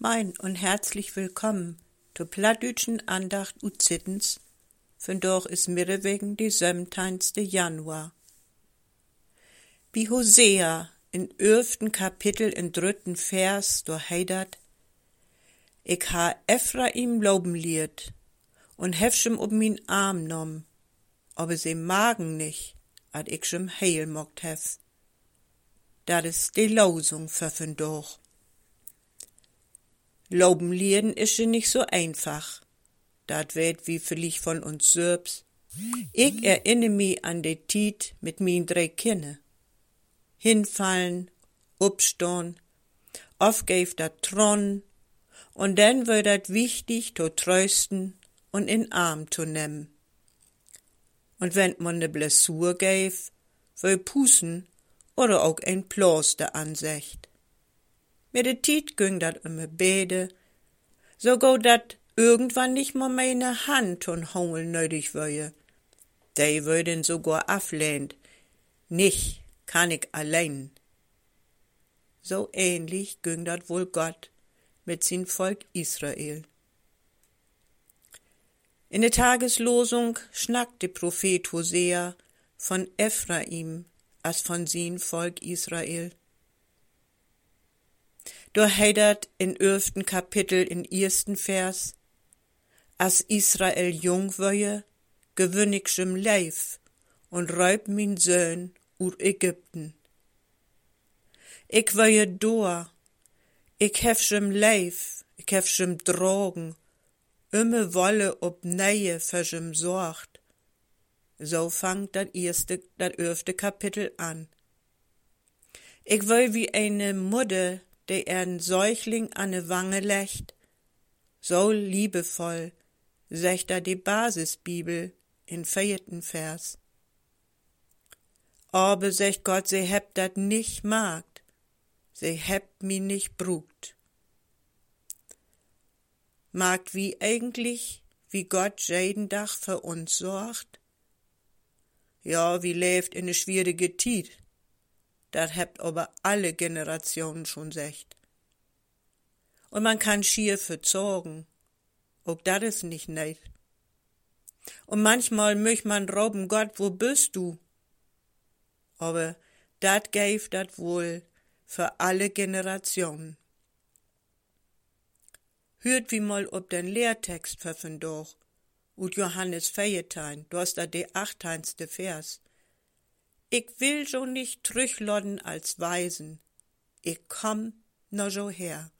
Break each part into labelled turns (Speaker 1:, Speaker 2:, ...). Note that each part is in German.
Speaker 1: Mein und herzlich willkommen zur plattdütschen Andacht u Zittens, von doch ist wegen die 17. Januar. Wie Hosea in öften Kapitel in dritten Vers durch heidert, ich ha Ephraim loben liert und hefschem ob min Arm nom, aber sie magen nicht, ad ich schem heil mocht hef. Dat is die Losung für von doch. Loben lernen ist ja nicht so einfach. Dat weet wie vielleicht von uns selbst. Ich erinnere mich an die Tiet mit min drei Kinder. Hinfallen, upstehen, aufgeben dat Tron, und dann wird dat wichtig, to trösten und in Arm zu nehmen. Und wenn man ne Blessur gäf, will pussen oder auch ein Ploster ansecht. Mit der Tiet ging dat immer bede, so go dat irgendwann nicht mal meine Hand und Hungel nötig wöje. Die würden sogar aflehnt. Nicht kann ich allein. So ähnlich ging dat wohl Gott mit sin Volk Israel. In der Tageslosung schnackt der Prophet Hosea von Ephraim als von sin Volk Israel. Du heidert in öften Kapitel in ersten Vers, as Israel jung wöje, gewöhnigschem Leif und räub min Söhn ur Ägypten. Ich wöje dor, ich hefschem Leif, ich hefschem Drogen, immer Wolle ob Neie verschem Sorgt. So fangt dat erste, dat öfte Kapitel an. Ich will wie eine Mutter der ein Säugling an ne Wange lecht. So liebevoll, secht da die Basisbibel in vierten Vers. Aber secht Gott, sie hebt dat nicht magt, sie hebt mi nicht brugt. Magt wie eigentlich, wie Gott jeden Dach für uns sorgt? Ja, wie lebt in ne schwierige Tiet, dat hebt aber alle Generationen schon secht. Und man kann schier verzogen. Auch dat is nicht nett. Und manchmal möcht man roben Gott, wo bist du? Aber dat gäf dat wohl für alle Generationen. Hört wie mal ob den Lehrtext pfeffen doch, ut Johannes Feiertein, du hast da de achteinste Vers. Ich will so nicht trüchlodden als Weisen. Ich komm no so her.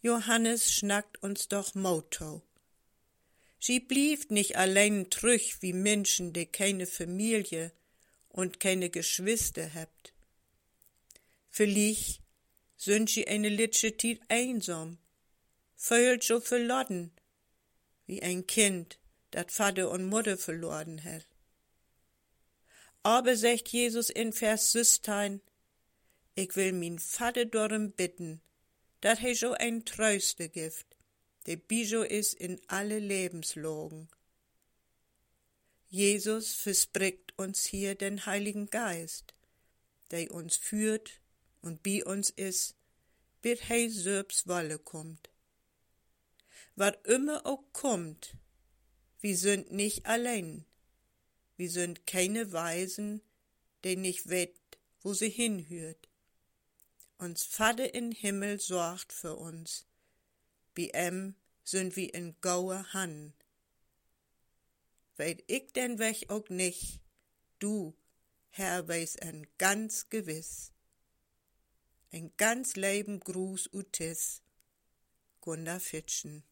Speaker 1: Johannes schnackt uns doch Motto. Sie blieft nicht allein trüch wie Menschen, die keine Familie und keine Geschwister habt. Vielleicht sind sie eine litsche Tiet einsam, föhlt so verloren, wie ein Kind, dat Vater und Mutter verloren hat. Aber sagt Jesus in Vers 16, ich will min Vater darum bitten, dat he so ein Tröste gift, der Bijo is in alle Lebenslogen. Jesus verspricht uns hier den Heiligen Geist, der uns führt und bi uns is, bis he selbst Wolle kommt. Wat immer auch kommt, wir sind nicht allein. Wir sind keine Weisen, die nicht wett, wo sie hinhört. Uns Vater in Himmel sorgt für uns. Bi em sind wir in gauer Han. Weet ich denn weg auch nicht, du, Herr, weiß en ganz gewiss. Ein ganz Leben Gruß Utis, Gunda Fitschen.